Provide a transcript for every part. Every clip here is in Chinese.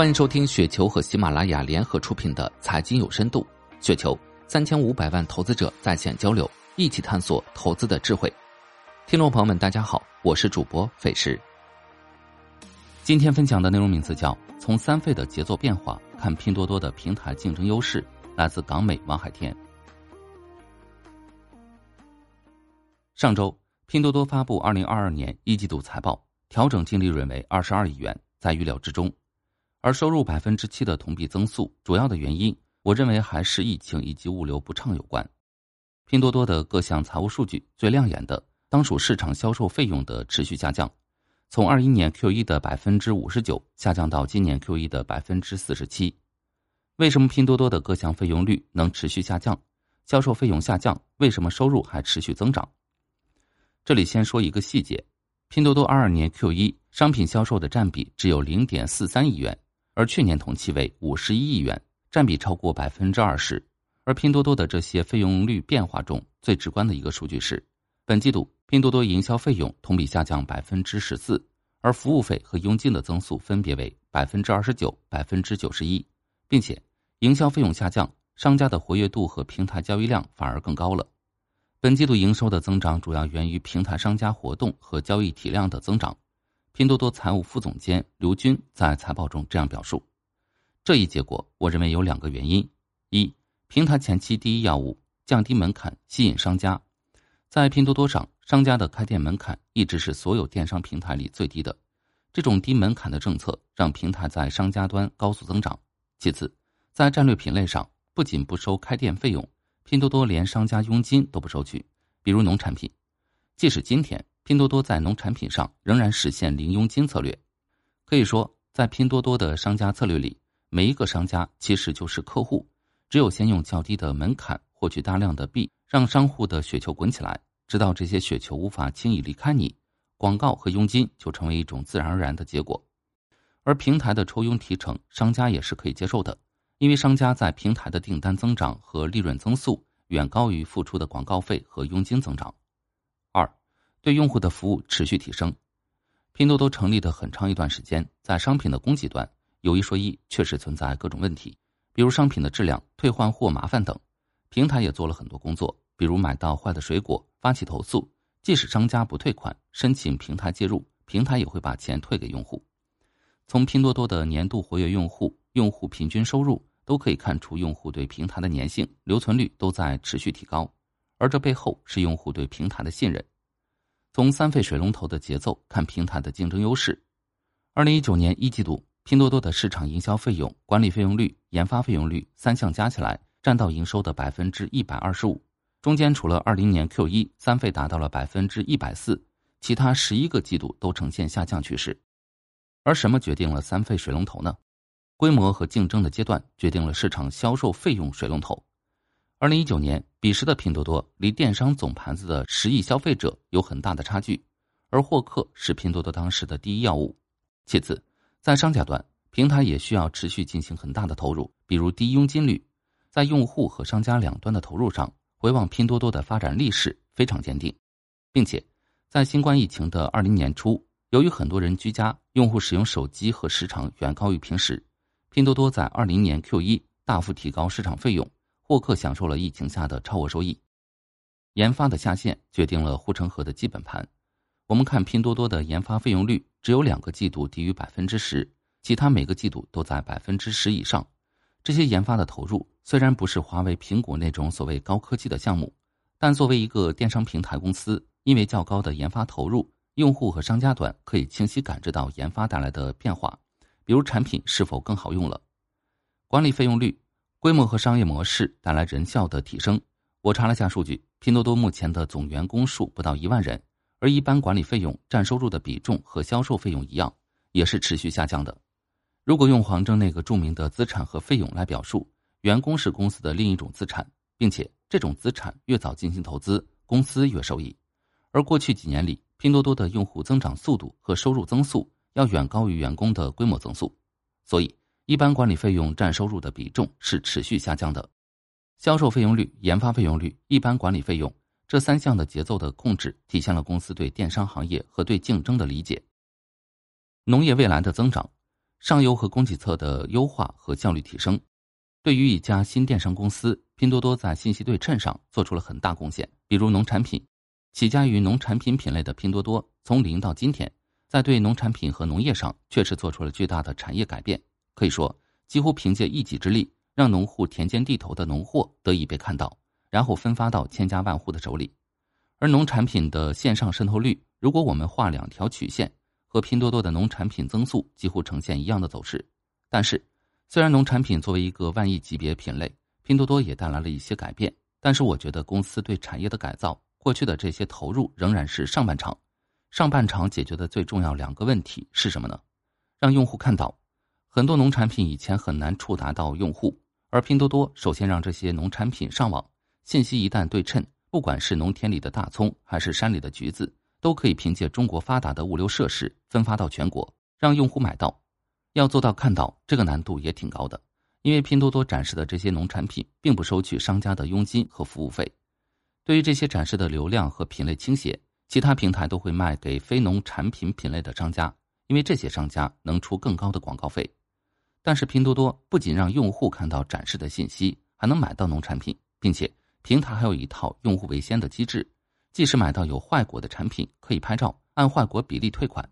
欢迎收听雪球和喜马拉雅联合出品的《财经有深度》，雪球三千五百万投资者在线交流，一起探索投资的智慧。听众朋友们，大家好，我是主播费时。今天分享的内容名字叫《从三费的节奏变化看拼多多的平台竞争优势》，来自港美王海天。上周，拼多多发布二零二二年一季度财报，调整净利润为二十二亿元，在预料之中。而收入百分之七的同比增速，主要的原因，我认为还是疫情以及物流不畅有关。拼多多的各项财务数据最亮眼的，当属市场销售费用的持续下降，从二一年 Q 一的百分之五十九下降到今年 Q 一的百分之四十七。为什么拼多多的各项费用率能持续下降？销售费用下降，为什么收入还持续增长？这里先说一个细节：拼多多二二年 Q 一商品销售的占比只有零点四三亿元。而去年同期为五十一亿元，占比超过百分之二十。而拼多多的这些费用率变化中，最直观的一个数据是，本季度拼多多营销费用同比下降百分之十四，而服务费和佣金的增速分别为百分之二十九、百分之九十一，并且营销费用下降，商家的活跃度和平台交易量反而更高了。本季度营收的增长主要源于平台商家活动和交易体量的增长。拼多多财务副总监刘军在财报中这样表述：“这一结果，我认为有两个原因：一，平台前期第一要务降低门槛，吸引商家。在拼多多上，商家的开店门槛一直是所有电商平台里最低的。这种低门槛的政策让平台在商家端高速增长。其次，在战略品类上，不仅不收开店费用，拼多多连商家佣金都不收取，比如农产品。即使今天。”拼多多在农产品上仍然实现零佣金策略，可以说，在拼多多的商家策略里，每一个商家其实就是客户。只有先用较低的门槛获取大量的币，让商户的雪球滚起来，直到这些雪球无法轻易离开你，广告和佣金就成为一种自然而然的结果。而平台的抽佣提成，商家也是可以接受的，因为商家在平台的订单增长和利润增速远高于付出的广告费和佣金增长。对用户的服务持续提升，拼多多成立的很长一段时间，在商品的供给端有一说一，确实存在各种问题，比如商品的质量、退换货麻烦等。平台也做了很多工作，比如买到坏的水果发起投诉，即使商家不退款，申请平台介入，平台也会把钱退给用户。从拼多多的年度活跃用户、用户平均收入都可以看出，用户对平台的粘性、留存率都在持续提高，而这背后是用户对平台的信任。从三费水龙头的节奏看，平台的竞争优势。二零一九年一季度，拼多多的市场营销费用、管理费用率、研发费用率三项加起来占到营收的百分之一百二十五。中间除了二零年 Q 一三费达到了百分之一百四，其他十一个季度都呈现下降趋势。而什么决定了三费水龙头呢？规模和竞争的阶段决定了市场销售费用水龙头。二零一九年，彼时的拼多多离电商总盘子的十亿消费者有很大的差距，而获客是拼多多当时的第一要务。其次，在商家端，平台也需要持续进行很大的投入，比如低佣金率。在用户和商家两端的投入上，回望拼多多的发展历史非常坚定，并且在新冠疫情的二零年初，由于很多人居家，用户使用手机和时长远高于平时，拼多多在二零年 Q 一大幅提高市场费用。获客享受了疫情下的超额收益，研发的下限决定了护城河的基本盘。我们看拼多多的研发费用率，只有两个季度低于百分之十，其他每个季度都在百分之十以上。这些研发的投入虽然不是华为、苹果那种所谓高科技的项目，但作为一个电商平台公司，因为较高的研发投入，用户和商家端可以清晰感知到研发带来的变化，比如产品是否更好用了，管理费用率。规模和商业模式带来人效的提升。我查了下数据，拼多多目前的总员工数不到一万人，而一般管理费用占收入的比重和销售费用一样，也是持续下降的。如果用黄峥那个著名的资产和费用来表述，员工是公司的另一种资产，并且这种资产越早进行投资，公司越受益。而过去几年里，拼多多的用户增长速度和收入增速要远高于员工的规模增速，所以。一般管理费用占收入的比重是持续下降的，销售费用率、研发费用率、一般管理费用这三项的节奏的控制，体现了公司对电商行业和对竞争的理解。农业未来的增长，上游和供给侧的优化和效率提升，对于一家新电商公司，拼多多在信息对称上做出了很大贡献。比如农产品，起家于农产品品类的拼多多，从零到今天，在对农产品和农业上确实做出了巨大的产业改变。可以说，几乎凭借一己之力，让农户田间地头的农货得以被看到，然后分发到千家万户的手里。而农产品的线上渗透率，如果我们画两条曲线。和拼多多的农产品增速几乎呈现一样的走势，但是，虽然农产品作为一个万亿级别品类，拼多多也带来了一些改变，但是我觉得公司对产业的改造，过去的这些投入仍然是上半场。上半场解决的最重要两个问题是什么呢？让用户看到，很多农产品以前很难触达到用户，而拼多多首先让这些农产品上网，信息一旦对称，不管是农田里的大葱，还是山里的橘子。都可以凭借中国发达的物流设施分发到全国，让用户买到。要做到看到，这个难度也挺高的，因为拼多多展示的这些农产品并不收取商家的佣金和服务费。对于这些展示的流量和品类倾斜，其他平台都会卖给非农产品品类的商家，因为这些商家能出更高的广告费。但是拼多多不仅让用户看到展示的信息，还能买到农产品，并且平台还有一套用户为先的机制。即使买到有坏果的产品，可以拍照，按坏果比例退款。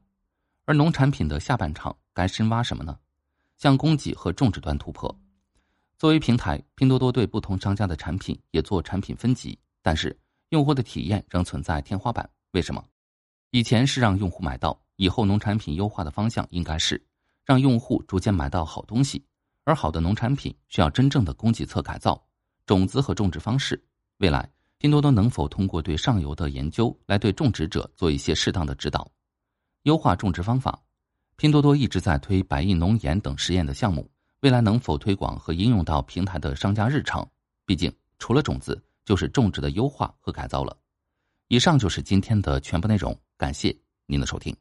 而农产品的下半场该深挖什么呢？向供给和种植端突破。作为平台，拼多多对不同商家的产品也做产品分级，但是用户的体验仍存在天花板。为什么？以前是让用户买到，以后农产品优化的方向应该是让用户逐渐买到好东西。而好的农产品需要真正的供给侧改造，种子和种植方式，未来。拼多多能否通过对上游的研究来对种植者做一些适当的指导，优化种植方法？拼多多一直在推百亿农研等实验的项目，未来能否推广和应用到平台的商家日常？毕竟除了种子，就是种植的优化和改造了。以上就是今天的全部内容，感谢您的收听。